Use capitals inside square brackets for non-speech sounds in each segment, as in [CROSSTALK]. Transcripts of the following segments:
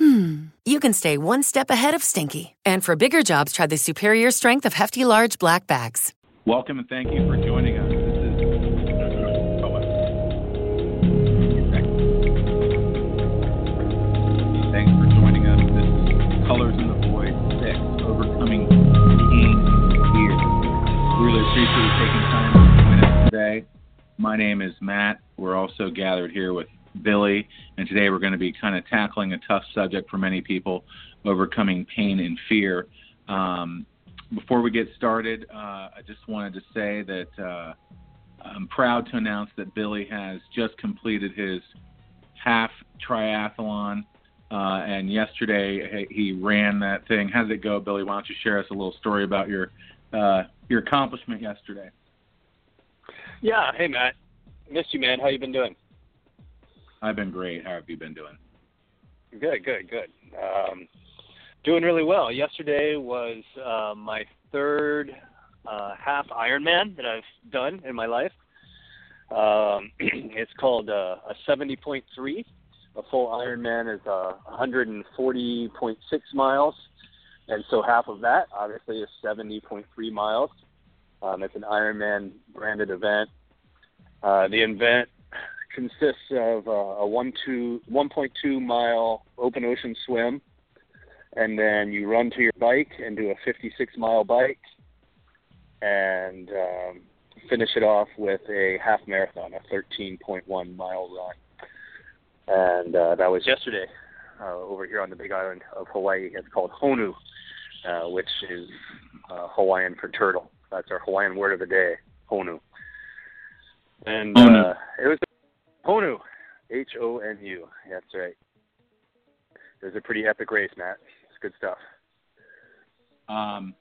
hmm, you can stay one step ahead of stinky. And for bigger jobs, try the superior strength of Hefty Large Black Bags. Welcome and thank you for joining us. This is Thanks for joining us. This is Colors in the Void 6, Overcoming Pain Fear. Really appreciate you taking time to join us today. My name is Matt. We're also gathered here with Billy, and today we're going to be kind of tackling a tough subject for many people, overcoming pain and fear. Um, before we get started, uh, I just wanted to say that uh, I'm proud to announce that Billy has just completed his half triathlon. Uh, and yesterday he ran that thing. How did it go, Billy? Why don't you share us a little story about your uh, your accomplishment yesterday? Yeah. Hey, Matt. Missed you, man. How you been doing? I've been great. How have you been doing? Good, good, good. Um, doing really well. Yesterday was uh, my third uh, half Ironman that I've done in my life. Um, [CLEARS THROAT] it's called uh, a 70.3. A full Ironman is uh, 140.6 miles, and so half of that obviously is 70.3 miles. Um, it's an Ironman branded event. Uh, the event consists of uh, a one two 1.2 mile open ocean swim, and then you run to your bike and do a 56 mile bike, and um, finish it off with a half marathon, a 13.1 mile run. And uh, that was yesterday uh, over here on the Big Island of Hawaii. It's called Honu, uh, which is uh, Hawaiian for turtle. That's our Hawaiian word of the day, Honu. And uh, it was Honu, H O N U. That's right. It was a pretty epic race, Matt. It's good stuff. Um,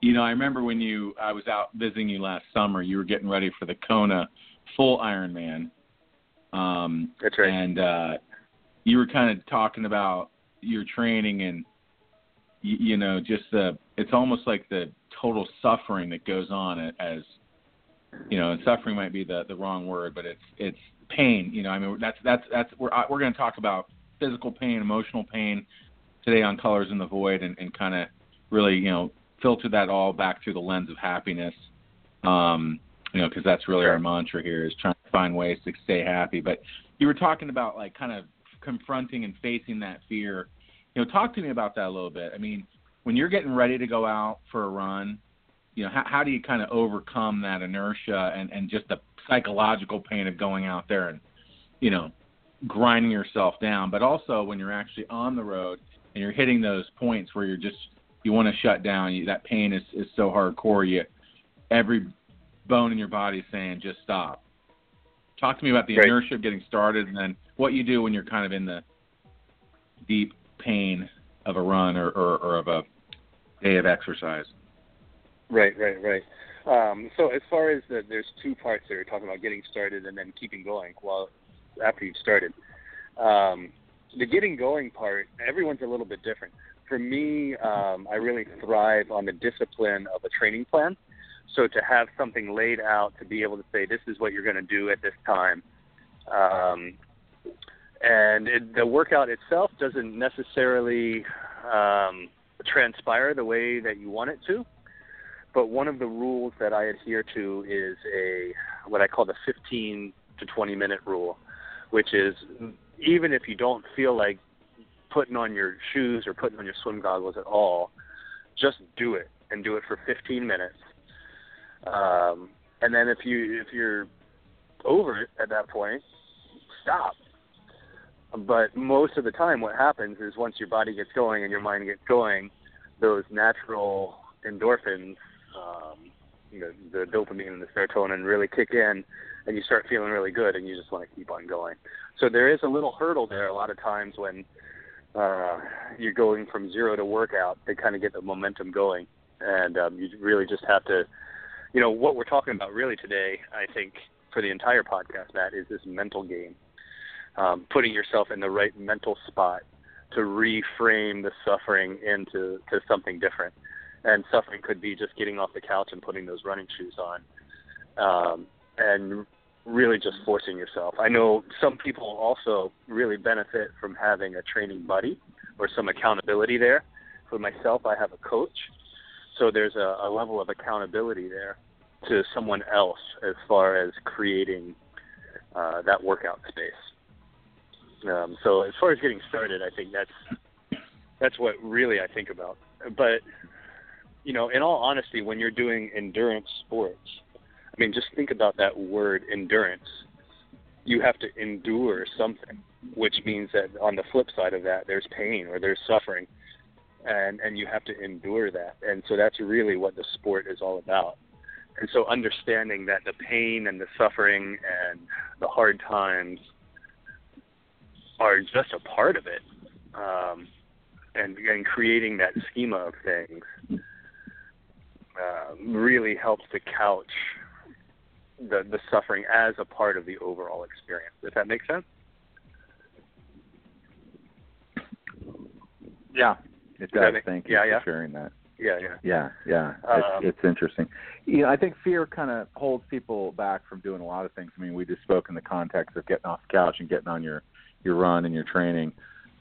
you know, I remember when you I was out visiting you last summer. You were getting ready for the Kona full Ironman. Um, That's right. And uh, you were kind of talking about your training and you, you know just the it's almost like the total suffering that goes on as you know, suffering might be the the wrong word, but it's it's pain. You know, I mean that's that's that's we're we're going to talk about physical pain, emotional pain today on Colors in the Void, and, and kind of really you know filter that all back through the lens of happiness. Um, you know, because that's really our mantra here is trying to find ways to stay happy. But you were talking about like kind of confronting and facing that fear. You know, talk to me about that a little bit. I mean, when you're getting ready to go out for a run, you know, how, how do you kind of overcome that inertia and, and just the psychological pain of going out there and, you know, grinding yourself down, but also when you're actually on the road and you're hitting those points where you're just you want to shut down. You, that pain is is so hardcore. You every bone in your body is saying just stop. Talk to me about the Right. inertia of getting started, and then what you do when you're kind of in the deep pain of a run or, or, or of a day of exercise. Right, right, right. Um, so as far as the, there's two parts there, talking about getting started and then keeping going while after you've started. Um, the getting going part, everyone's a little bit different. For me, um, I really thrive on the discipline of a training plan. So to have something laid out to be able to say this is what you're going to do at this time, um, and it, the workout itself doesn't necessarily um, transpire the way that you want it to but one of the rules that I adhere to is a what I call the 15 to 20 minute rule, which is even if you don't feel like putting on your shoes or putting on your swim goggles at all, just do it and do it for 15 minutes. Um, and then if you if you're over it at that point, stop. But most of the time, what happens is once your body gets going and your mind gets going, those natural endorphins um, the dopamine and the serotonin really kick in, and you start feeling really good, and you just want to keep on going. So there is a little hurdle there a lot of times when uh, you're going from zero to workout to kind of get the momentum going, and um, you really just have to, you know, what we're talking about really today. I think for the entire podcast, Matt, is this mental game, um, putting yourself in the right mental spot to reframe the suffering into to something different. And suffering could be just getting off the couch and putting those running shoes on, um, and really just forcing yourself. I know some people also really benefit from having a training buddy or some accountability there. For myself, I have a coach, so there's a, a level of accountability there to someone else as far as creating uh, that workout space. Um, so as far as getting started, I think that's that's what really I think about. But you know, in all honesty, when you're doing endurance sports, I mean, just think about that word endurance. You have to endure something, which means that on the flip side of that, there's pain or there's suffering, and and you have to endure that. And so that's really what the sport is all about. And so understanding that the pain and the suffering and the hard times are just a part of it, um, and and creating that schema of things uh, really helps to couch the the suffering as a part of the overall experience. Does that make sense? Yeah, it does. Make, Thank you yeah, for yeah. sharing that. Yeah, yeah. Yeah, yeah. Um, it's, it's interesting. You know, I think fear kind of holds people back from doing a lot of things. I mean, we just spoke in the context of getting off the couch and getting on your your run and your training,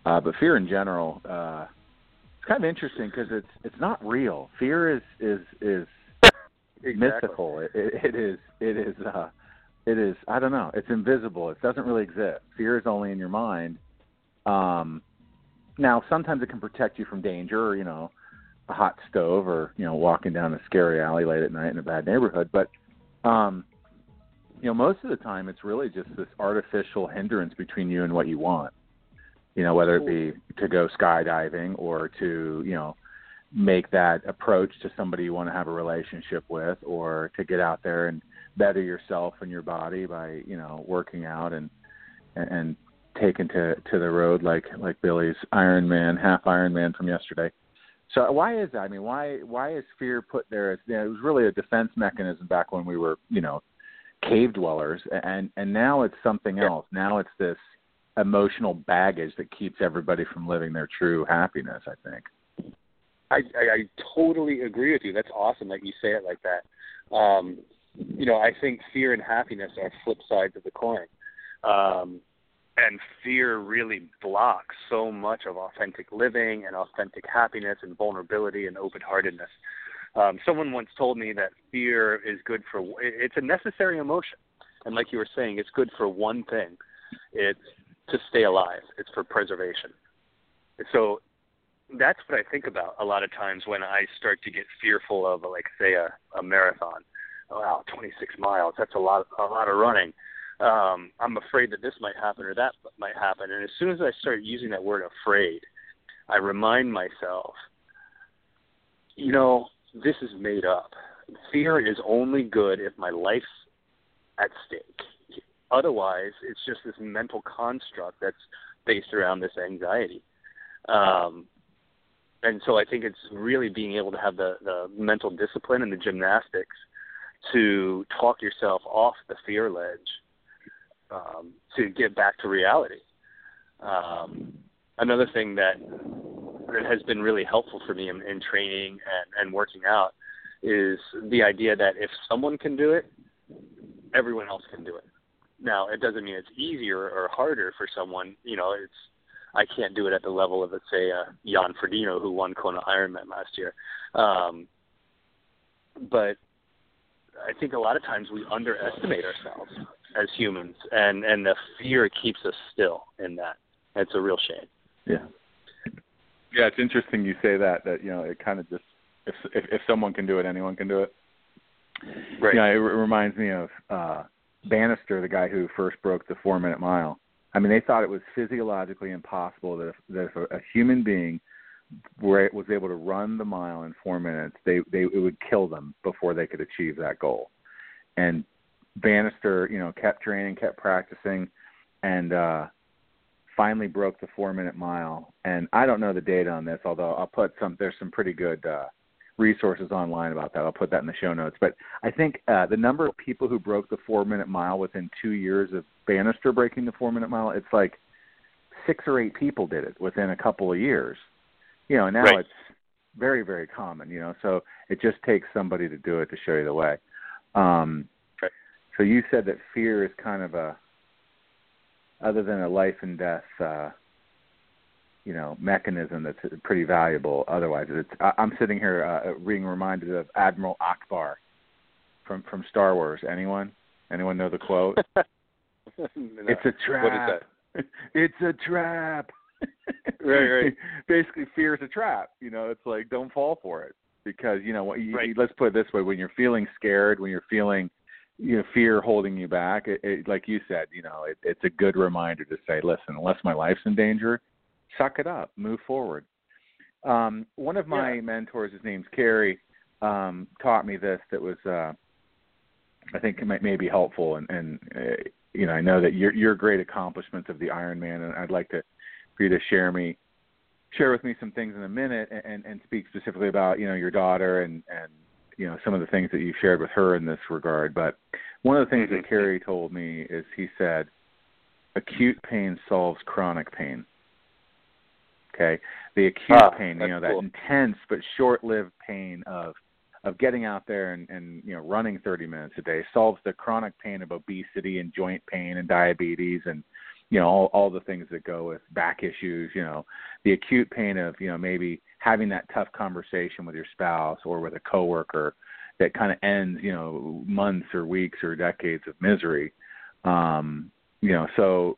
uh, but fear in general, uh, kind of interesting because it's it's not real. Fear is is is [LAUGHS] Exactly. mystical. It, it, it is it is uh it is I don't know. It's invisible. It doesn't really exist. Fear is only in your mind. Um now sometimes it can protect you from danger or, you know, a hot stove or, you know, walking down a scary alley late at night in a bad neighborhood. But um you know, most of the time it's really just this artificial hindrance between you and what you want. You know, whether it be to go skydiving or to, you know, make that approach to somebody you want to have a relationship with or to get out there and better yourself and your body by you know working out and and taken to to the road like like Billy's Iron Man half Iron Man from yesterday. So why is that? I mean, why why is fear put there? As, you know, it was really a defense mechanism back when we were you know cave dwellers, and and now it's something else. Now it's this emotional baggage that keeps everybody from living their true happiness. I think. I, I, I totally agree with you. That's awesome that you say it like that. Um, you know, I think fear and happiness are flip sides of the coin. Um, and fear really blocks so much of authentic living and authentic happiness and vulnerability and open heartedness. Um, someone once told me that fear is good for it's a necessary emotion, and like you were saying, it's good for one thing: it's to stay alive. It's for preservation. So that's what I think about a lot of times when I start to get fearful of, like, say, a, a marathon. Wow, 26 miles. That's a lot. A lot of running. Um, I'm afraid that this might happen or that might happen. And as soon as I start using that word "afraid," I remind myself, you know, this is made up. Fear is only good if my life's at stake. Otherwise, it's just this mental construct that's based around this anxiety. Um, and so I think it's really being able to have the, the mental discipline and the gymnastics to talk yourself off the fear ledge um, to get back to reality. Um, another thing that that has been really helpful for me in, in training and, and working out is the idea that if someone can do it, everyone else can do it. Now, it doesn't mean it's easier or harder for someone. You know, it's I can't do it at the level of, let's say, uh, Jan Frodeno, who won Kona Ironman last year. Um, but I think a lot of times we underestimate ourselves as humans, and and the fear keeps us still in that. It's a real shame. Yeah. Yeah, it's interesting you say that. That you know, it kind of just if if, if someone can do it, anyone can do it. Right. You know, it re- reminds me of uh Bannister, the guy who first broke the four minute mile. I mean, they thought it was physiologically impossible that if, that if a, a human being were, was able to run the mile in four minutes, they they it would kill them before they could achieve that goal. And Bannister, you know, kept training, kept practicing, and uh finally broke the four minute mile. And I don't know the data on this, although I'll put some. There's some pretty good uh resources online about that. I'll put that in the show notes. But I think uh, the number of people who broke the four minute mile within two years of Bannister breaking the four minute mile, it's like six or eight people did it within a couple of years. You know, and now Right. it's very, very common, you know, so it just takes somebody to do it to show you the way. Um Right. so you said that fear is kind of a other than a life and death uh you know mechanism that's pretty valuable. Otherwise it's I, i'm sitting here uh being reminded of admiral Ackbar from from star wars. Anyone? Anyone know the quote? [LAUGHS] It's a trap. What is that? it's a trap. [LAUGHS] Right, right. [LAUGHS] basically fear is a trap. You know it's like don't fall for it. Because you know what you, Right. let's put it this way. When you're feeling scared when you're feeling you know fear holding you back it, it like you said you know it, it's a good reminder to say listen unless my life's in danger suck it up move forward um one of my Yeah. mentors his name's Kerry um taught me this that was uh I think it might may be helpful and and uh, you know I know that your your great accomplishments of the Ironman and I'd like to for you to share me share with me some things in a minute and, and, and speak specifically about you know your daughter and and you know some of the things that you've shared with her in this regard. But one of the things Mhm. that Kerry told me is he said, acute pain solves chronic pain. Okay, the acute Ah, pain, you know, that cool. intense but short-lived pain of of getting out there and, and you know running 30 minutes a day solves the chronic pain of obesity and joint pain and diabetes and you know all all the things that go with back issues you know. The acute pain of you know maybe having that tough conversation with your spouse or with a coworker that kind of ends you know months or weeks or decades of misery. Um you know so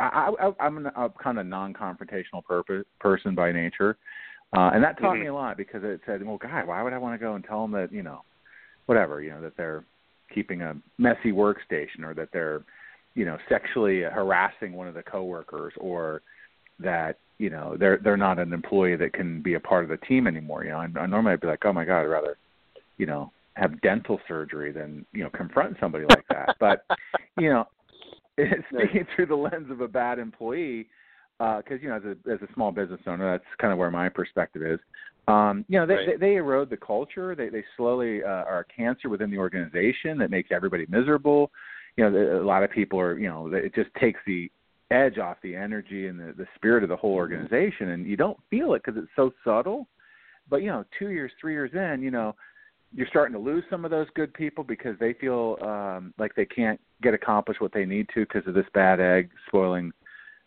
i i i'm a, a kind of non-confrontational purpose person by nature. Uh and that taught Mhm. me a lot because it said well god why would i want to go and tell them that you know whatever you know that they're keeping a messy workstation or that they're you know sexually harassing one of the coworkers or that you know they're they're not an employee that can be a part of the team anymore you know? And, and normally I'd be like oh my god I'd rather you know have dental surgery than you know confront somebody like that. But you know [LAUGHS] speaking through the lens of a bad employee because you know as a as a small business owner that's kind of where my perspective is. Um you know they Right. they, they erode the culture. They they slowly uh, are a cancer within the organization that makes everybody miserable. You know a lot of people are you know it just takes the edge off the energy and the the spirit of the whole organization and you don't feel it because it's so subtle. But you know two years three years in you know you're starting to lose some of those good people because they feel um like they can't get accomplished what they need to because of this bad egg spoiling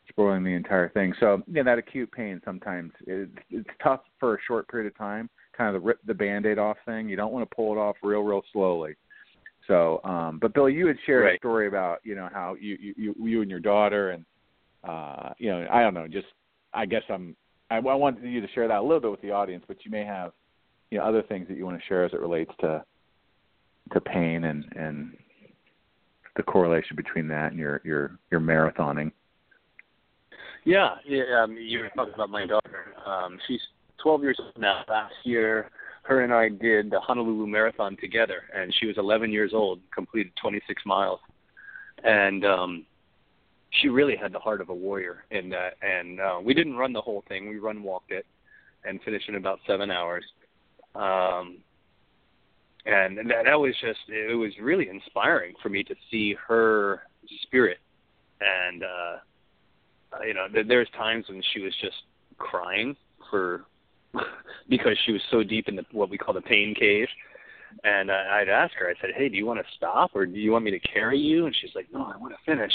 spoiling the entire thing. So yeah that acute pain sometimes it's tough for a short period of time kind of the rip the band-aid off thing. You don't want to pull it off real real slowly. So um but bill you had shared a story about you know how you you you, you and your daughter and uh you know i don't know just i guess i'm I, I wanted you to share that a little bit with the audience but you may have you know other things that you want to share as it relates to to pain and and the correlation between that and your your your marathoning Yeah, yeah. Um, you were talking about my daughter. Um, she's 12 years old now. Last year, her and I did the Honolulu Marathon together, and she was 11 years old, completed 26 miles, and um, she really had the heart of a warrior in that. And uh, we didn't run the whole thing; we run walked it, and finished in about seven hours. Um, and that, that was just it was really inspiring for me to see her spirit and uh you know, th- there's times when she was just crying for [LAUGHS] because she was so deep in the what we call the pain cave. And uh, I'd ask her, I said, "Hey, do you want to stop, or do you want me to carry you?" And she's like, "No, I want to finish."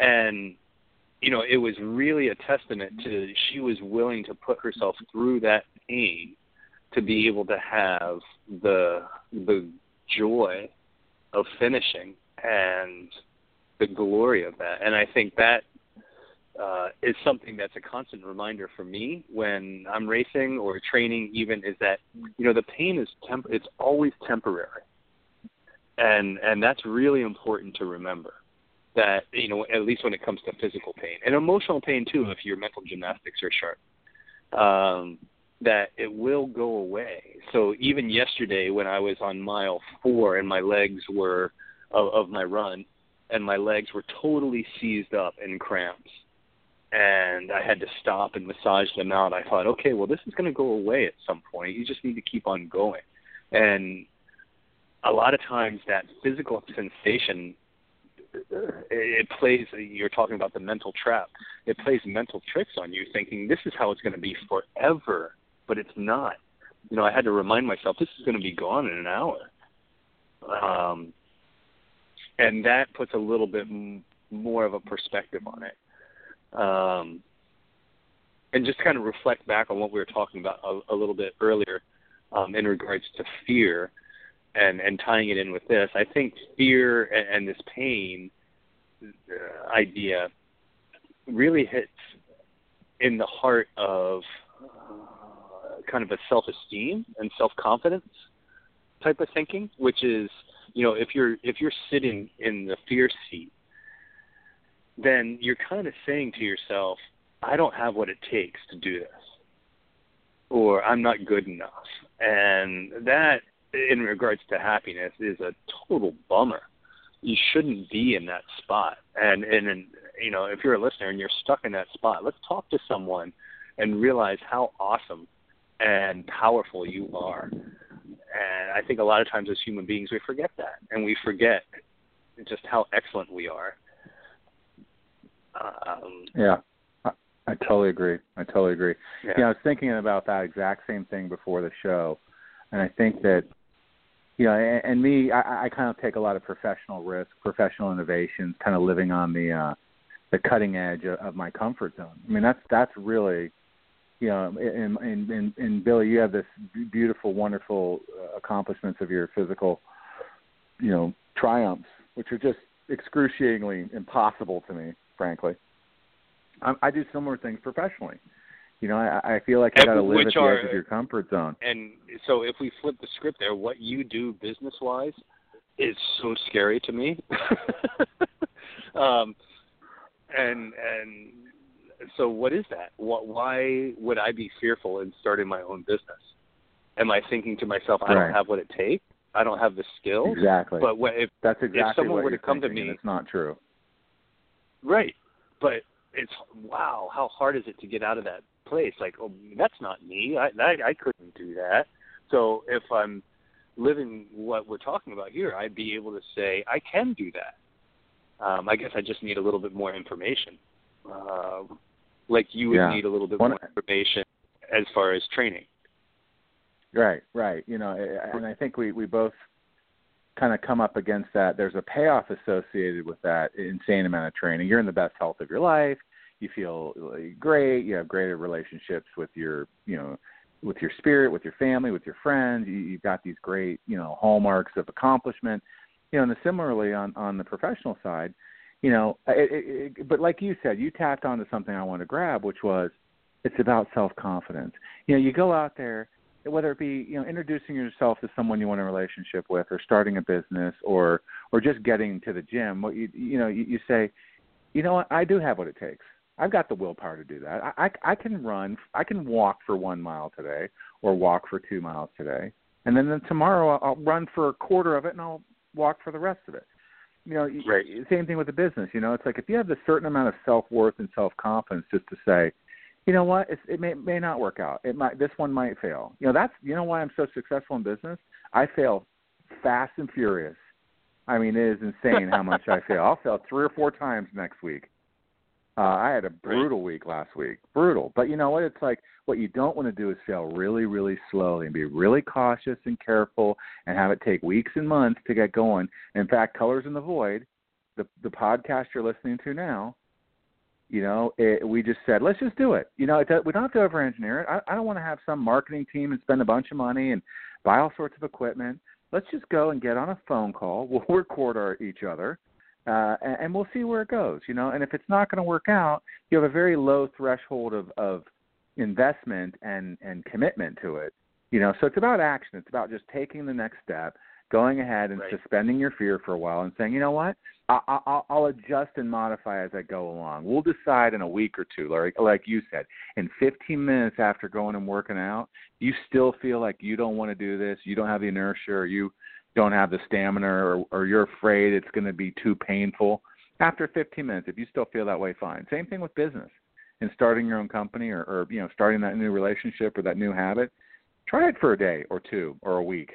And you know, it was really a testament to she was willing to put herself through that pain to be able to have the the joy of finishing and the glory of that. And I think that uh, is something that's a constant reminder for me when I'm racing or training. Even is that you know the pain is temp- it's always temporary, and and that's really important to remember. That you know at least when it comes to physical pain and emotional pain too, if your mental gymnastics are sharp, um, that it will go away. So even yesterday when I was on mile four and my legs were of, of my run, and my legs were totally seized up in cramps and I had to stop and massage them out. I thought, okay, well, this is going to go away at some point. You just need to keep on going. And a lot of times, that physical sensation it plays. You're talking about the mental trap. It plays mental tricks on you, thinking this is how it's going to be forever, but it's not. You know, I had to remind myself this is going to be gone in an hour. Um, and that puts a little bit m- more of a perspective on it. Um, and just kind of reflect back on what we were talking about a, a little bit earlier um, in regards to fear and, and tying it in with this. I think fear and, and this pain uh, idea really hits in the heart of uh, kind of a self-esteem and self-confidence type of thinking, which is, you know, if you're if you're sitting in the fear seat, then you're kind of saying to yourself, I don't have what it takes to do this, or I'm not good enough, and that, in regards to happiness, is a total bummer. You shouldn't be in that spot, and and, and you know, if you're a listener and you're stuck in that spot, let's talk to someone and realize how awesome and powerful you are. And I think a lot of times as human beings we forget that, and we forget just how excellent we are. Um, yeah, I, I totally agree. I totally agree. Yeah. Know, I was thinking about that exact same thing before the show, and I think that you know, and, and me, I, I kind of take a lot of professional risk, professional innovations, kind of living on the uh, the cutting edge of, of my comfort zone. I mean, that's that's really you know, and and and, and Billy, you have this beautiful, wonderful uh, accomplishments of your physical, you know, triumphs, which are just excruciatingly impossible to me, frankly. I, I do similar things professionally. You know, I, I feel like I got to live at the are, edge of your comfort zone. And so, if we flip the script there, what you do business-wise is so scary to me. [LAUGHS] um, and and so what is that? What, why would I be fearful in starting my own business? Am I thinking to myself, I right. don't have what it takes? I don't have the skills. Exactly. But what, if that's exactly if someone were to come to me, it's not true. Right. But it's wow, how hard is it to get out of that place? Like, oh, that's not me. I I, I couldn't do that. So if I'm living what we're talking about here, I'd be able to say I can do that. Um, I guess I just need a little bit more information. Uh, like you would yeah. need a little bit One, more information as far as training. Right, right. You know, and I think we we both kind of come up against that. There's a payoff associated with that insane amount of training. You're in the best health of your life. You feel great. You have greater relationships with your, you know, with your spirit, with your family, with your friends. You, you've got these great, you know, hallmarks of accomplishment. You know, and similarly on on the professional side, you know, it, it, but like you said, you tapped onto something I want to grab, which was it's about self confidence. You know, you go out there, whether it be you know introducing yourself to someone you want a relationship with, or starting a business, or or just getting to the gym. What you you know you, you say, you know what, I do have what it takes. I've got the willpower to do that. I, I I can run, I can walk for one mile today, or walk for two miles today, and then, then tomorrow I'll, I'll run for a quarter of it, and I'll walk for the rest of it you know, right. same thing with the business. You know, it's like if you have a certain amount of self worth and self confidence, just to say, you know what, it's, it may may not work out. It might this one might fail. You know, that's you know why I'm so successful in business. I fail fast and furious. I mean, it is insane how much I fail. I'll fail three or four times next week. Uh, I had a brutal week last week, brutal. But you know what? It's like what you don't want to do is fail really, really slowly and be really cautious and careful and have it take weeks and months to get going. In fact, Colors in the Void, the the podcast you're listening to now, you know, it, we just said let's just do it. You know, it, we don't have to over engineer it. I, I don't want to have some marketing team and spend a bunch of money and buy all sorts of equipment. Let's just go and get on a phone call. [LAUGHS] We'll record our, each other uh, and, and we'll see where it goes. You know, and if it's not going to work out, you have a very low threshold of of investment and and commitment to it. You know, so it's about action. It's about just taking the next step, going ahead and right. suspending your fear for a while, and saying, you know what, I, I, I'll adjust and modify as I go along. We'll decide in a week or two, like like you said, in 15 minutes after going and working out, you still feel like you don't want to do this, you don't have the inertia, or you don't have the stamina or, or you're afraid it's going to be too painful. After 15 minutes, if you still feel that way, fine. Same thing with business. in starting your own company or, or you know starting that new relationship or that new habit, try it for a day or two or a week.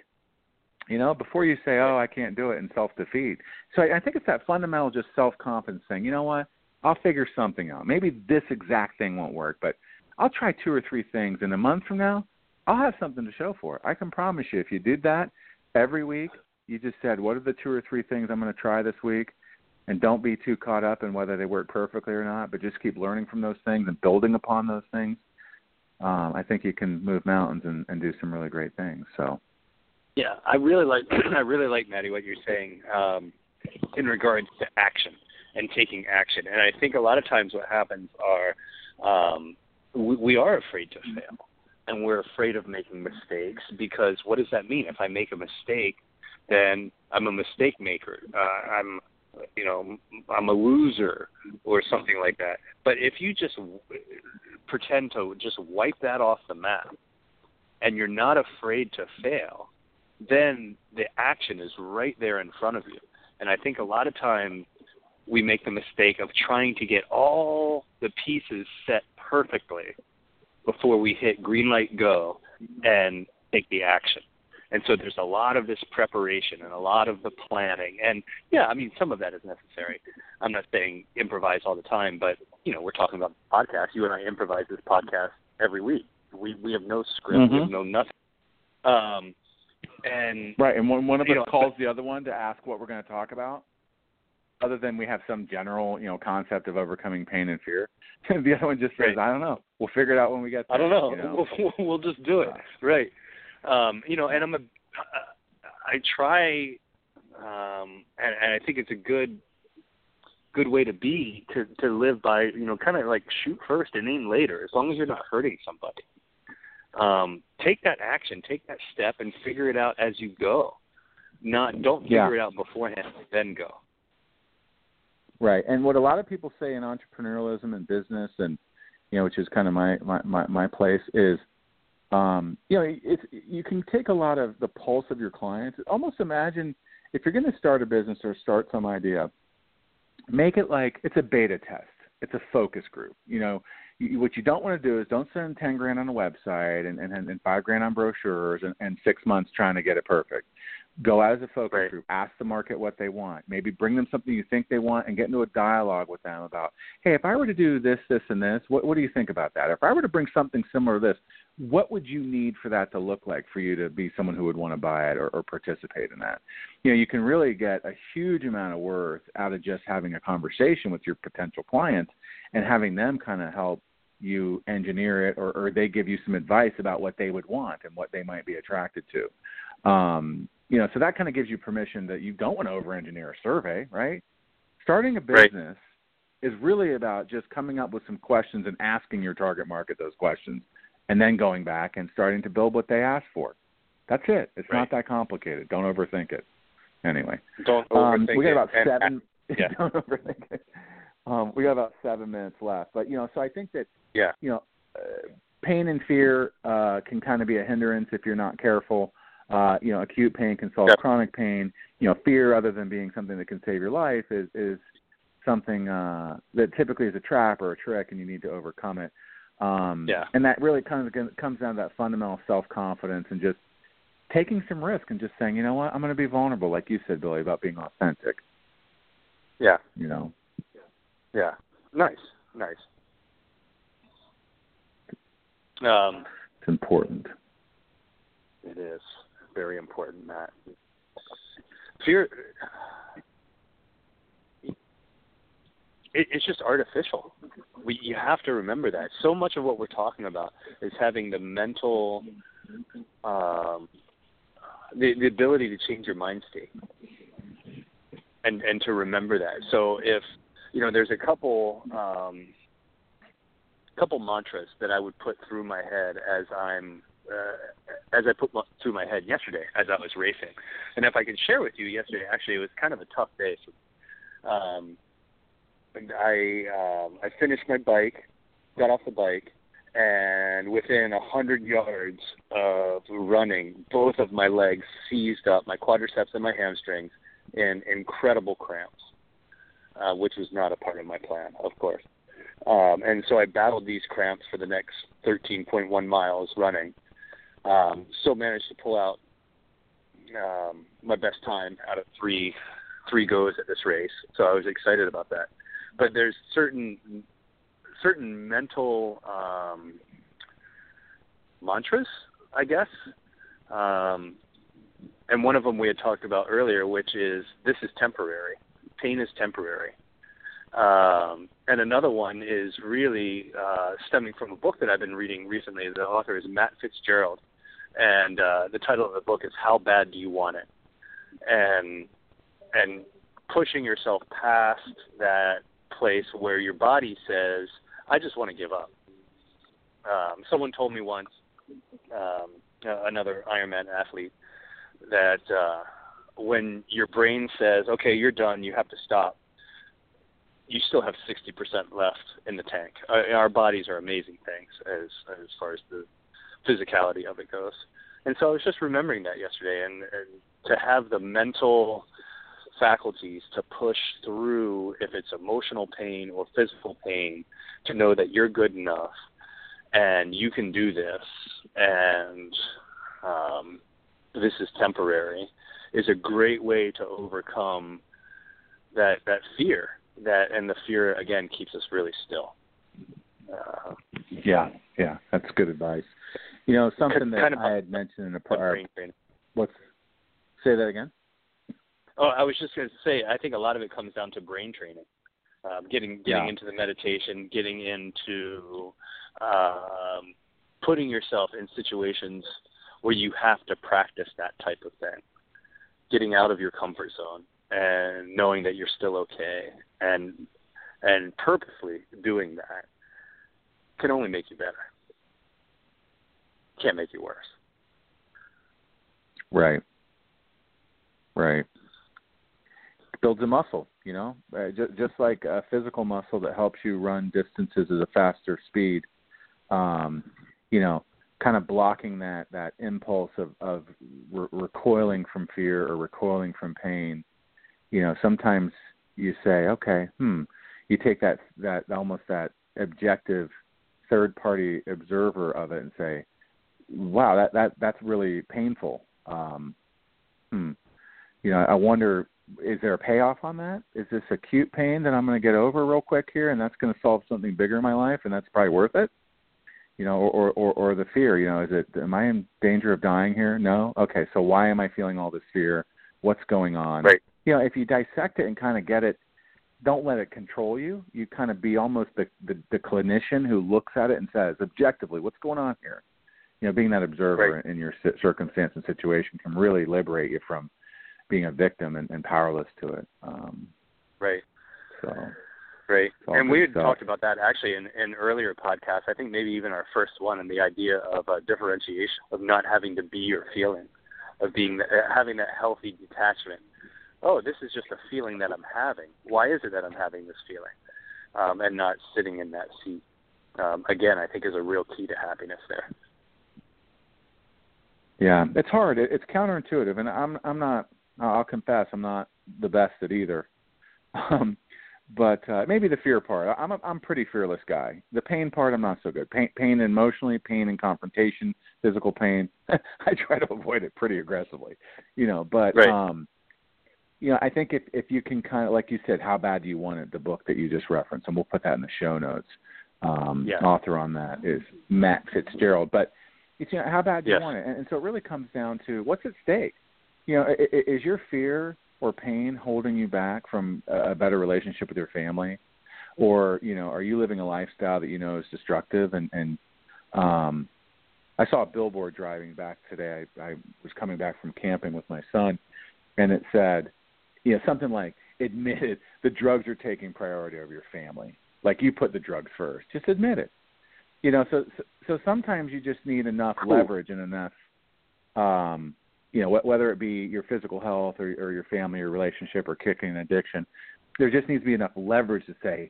You know, before you say, "Oh, I can't do it," and self defeat. So I, I think it's that fundamental just self confidence thing. You know what? I'll figure something out. Maybe this exact thing won't work, but I'll try two or three things. And a month from now, I'll have something to show for it. I can promise you, if you did that every week, you just said, "What are the two or three things I'm going to try this week?" and don't be too caught up in whether they work perfectly or not, but just keep learning from those things and building upon those things. Um, I think you can move mountains and, and do some really great things. So, yeah, I really like [CLEARS THROAT] I really like Maddie what you're saying um, in regards to action and taking action. And I think a lot of times what happens are um, we, we are afraid to fail, and we're afraid of making mistakes because what does that mean? If I make a mistake, then I'm a mistake maker. Uh, I'm you know I'm a loser or something like that. But if you just pretend to just wipe that off the map, and you're not afraid to fail, then the action is right there in front of you. And I think a lot of times we make the mistake of trying to get all the pieces set perfectly before we hit green light go and take the action. And so there's a lot of this preparation and a lot of the planning. And yeah, I mean, some of that is necessary. I'm not saying improvise all the time, but you know, we're talking about podcast. You and I improvise this podcast every week. We we have no script. Mm-hmm. We have no nothing. Um, and right, and one one of us know, calls the other one to ask what we're going to talk about. Other than we have some general, you know, concept of overcoming pain and fear, [LAUGHS] the other one just says, Right. "I don't know. We'll figure it out when we get there." I don't know. You know? [LAUGHS] We'll, we'll just do it. Right. Um, you know, and I'm a, I try, um, and, and I think it's a good, good way to be to to live by. You know, kind of like shoot first and aim later. As long as you're not hurting somebody, um, take that action, take that step, and figure it out as you go. Not don't figure Yeah. it out beforehand, then go. Right. And what a lot of people say in entrepreneurialism and business and you know, which is kind of my my my, my place is um, you know, it's you can take a lot of the pulse of your clients. Almost imagine if you're going to start a business or start some idea, make it like it's a beta test. It's a focus group. You know, you, what you don't want to do is don't spend ten grand on a website and and, and five grand on brochures and, and six months trying to get it perfect. Go out as a focus Right. group. Ask the market what they want. Maybe bring them something you think they want and get into a dialogue with them about, hey, if I were to do this, this, and this, what, what do you think about that? If I were to bring something similar to this, what would you need for that to look like for you to be someone who would want to buy it or, or participate in that? You know, you can really get a huge amount of worth out of just having a conversation with your potential clients and having them kind of help you engineer it or, or they give you some advice about what they would want and what they might be attracted to. Um, you know, so that kind of gives you permission that you don't want to over engineer a survey, right? Starting a Right. business is really about just coming up with some questions and asking your target market those questions and then going back and starting to build what they asked for. That's it. It's Right. not that complicated. Don't overthink it. Anyway, Don't um, we got about [LAUGHS] And- seven. [LAUGHS] yeah. don't overthink it. Um, we got about seven minutes left, but you know, so I think that Yeah. you know, uh, pain and fear uh, can kind of be a hindrance if you're not careful. Uh, you know, acute pain can solve Yep. chronic pain. You know, fear, other than being something that can save your life, is is something uh, that typically is a trap or a trick, and you need to overcome it. Um, Yeah. And that really comes comes down to that fundamental self confidence and just taking some risk and just saying, you know what, I'm going to be vulnerable, like you said, Billy, about being authentic. yeah. You know. Yeah. Nice. Nice. Um, It's important. it is very important, Matt. Fear. It, it's just artificial. We, you have to remember that. So much of what we're talking about is having the mental, um, the the ability to change your mind state, and and to remember that. So if you know, there's a couple um, couple mantras that I would put through my head as I'm uh, as I put my, through my head yesterday as I was racing. And if I can share with you yesterday, actually, it was kind of a tough day. So, um, I um, I finished my bike, got off the bike, and within a hundred yards of running, both of my legs seized up, my quadriceps and my hamstrings, in incredible cramps, uh, which was not a part of my plan, of course. Um, and so I battled these cramps for the next 13.1 miles running. Um, still managed to pull out um, my best time out of three three goes at this race, so I was excited about that. But there's certain certain mental um, mantras, I guess, um, and one of them we had talked about earlier, which is this is temporary. Pain is temporary. Um, and another one is really uh, stemming from a book that I've been reading recently. The author is Matt Fitzgerald, and uh, the title of the book is "How Bad Do You Want It?" and and pushing yourself past that place where your body says, "I just want to give up." Um, someone told me once, um, another Ironman athlete, that uh, when your brain says, "Okay, you're done. You have to stop," you still have 60% left in the tank. Uh, our bodies are amazing things as as far as the physicality of it goes. And so I was just remembering that yesterday, and, and to have the mental faculties to push through if it's emotional pain or physical pain to know that you're good enough and you can do this and um, this is temporary is a great way to overcome that that fear that and the fear again keeps us really still uh, yeah yeah that's good advice you know something that kind of i had mentioned in a prior what's say that again oh i was just going to say i think a lot of it comes down to brain training um, getting getting yeah. into the meditation getting into um, putting yourself in situations where you have to practice that type of thing getting out of your comfort zone and knowing that you're still okay and and purposely doing that can only make you better. Can't make you worse. Right. Right. Builds a muscle, you know, uh, just, just like a physical muscle that helps you run distances at a faster speed. Um, you know, kind of blocking that that impulse of of re- recoiling from fear or recoiling from pain you know sometimes you say okay hmm you take that that almost that objective third party observer of it and say wow that that that's really painful um hmm you know i wonder is there a payoff on that is this acute pain that i'm going to get over real quick here and that's going to solve something bigger in my life and that's probably worth it you know, or, or or the fear, you know, is it am I in danger of dying here? No. Okay, so why am I feeling all this fear? What's going on? Right. You know, if you dissect it and kind of get it, don't let it control you. You kind of be almost the, the the clinician who looks at it and says objectively, what's going on here? You know, being that observer right. in your circumstance and situation can really liberate you from being a victim and, and powerless to it. Um, right. So Right. And we had stuff. talked about that actually in, in earlier podcasts. I think maybe even our first one, and the idea of a differentiation of not having to be your feeling, of being having that healthy detachment. Oh, this is just a feeling that I'm having. Why is it that I'm having this feeling, um, and not sitting in that seat? Um, again, I think is a real key to happiness there. Yeah, it's hard. It's counterintuitive, and I'm I'm not. I'll confess, I'm not the best at either. [LAUGHS] Um, but uh, maybe the fear part. I'm a, I'm a pretty fearless guy. The pain part, I'm not so good. Pain, pain emotionally, pain and confrontation, physical pain. [LAUGHS] I try to avoid it pretty aggressively, you know. But right. um, you know, I think if if you can kind of like you said, how bad do you want it? The book that you just referenced, and we'll put that in the show notes. Um, yeah. Author on that is Matt Fitzgerald. But it's you know, how bad do yes. you want it? And, and so it really comes down to what's at stake. You know, is your fear or pain holding you back from a better relationship with your family? Or you know are you living a lifestyle that you know is destructive? And and um i saw a billboard driving back today. I i was coming back from camping with my son and it said you know something like admit it. The drugs are taking priority over your family. Like you put the drugs first. Just admit it you know so so, so sometimes you just need enough cool. leverage and enough um you know, whether it be your physical health or, or your family or relationship or kicking an addiction, there just needs to be enough leverage to say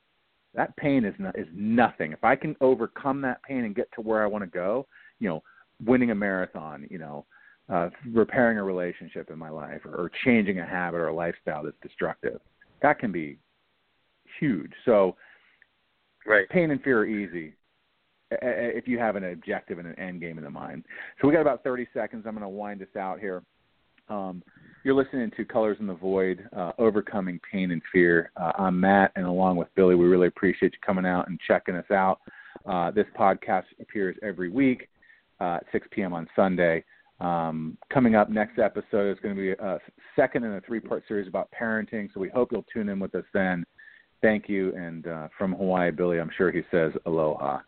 that pain is not, is nothing. If I can overcome that pain and get to where I want to go, you know, winning a marathon, you know, uh, repairing a relationship in my life, or, or changing a habit or a lifestyle that's destructive, that can be huge. So Right. Pain and fear are easy if you have an objective and an end game in the mind. So we got about 30 seconds. I'm going to wind this out here. Um, you're listening to Colors in the Void, uh, Overcoming Pain and Fear. Uh, I'm Matt, and along with Billy, we really appreciate you coming out and checking us out. Uh, this podcast appears every week uh, at 6 p.m. on Sunday. Um, coming up next episode is going to be a second in a three-part series about parenting. So we hope you'll tune in with us then. Thank you, and uh, from Hawaii, Billy, I'm sure he says aloha.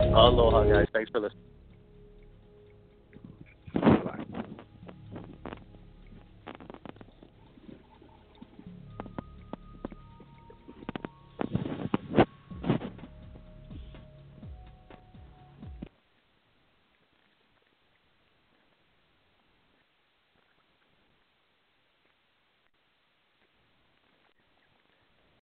Aloha, guys. Thanks for listening.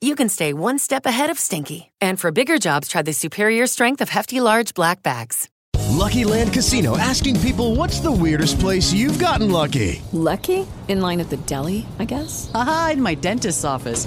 you can stay one step ahead of stinky. And for bigger jobs, try the superior strength of Hefty Large Black Bags. Lucky Land Casino asking people what's the weirdest place you've gotten lucky? Lucky? In line at the deli, I guess? Aha, in my dentist's office.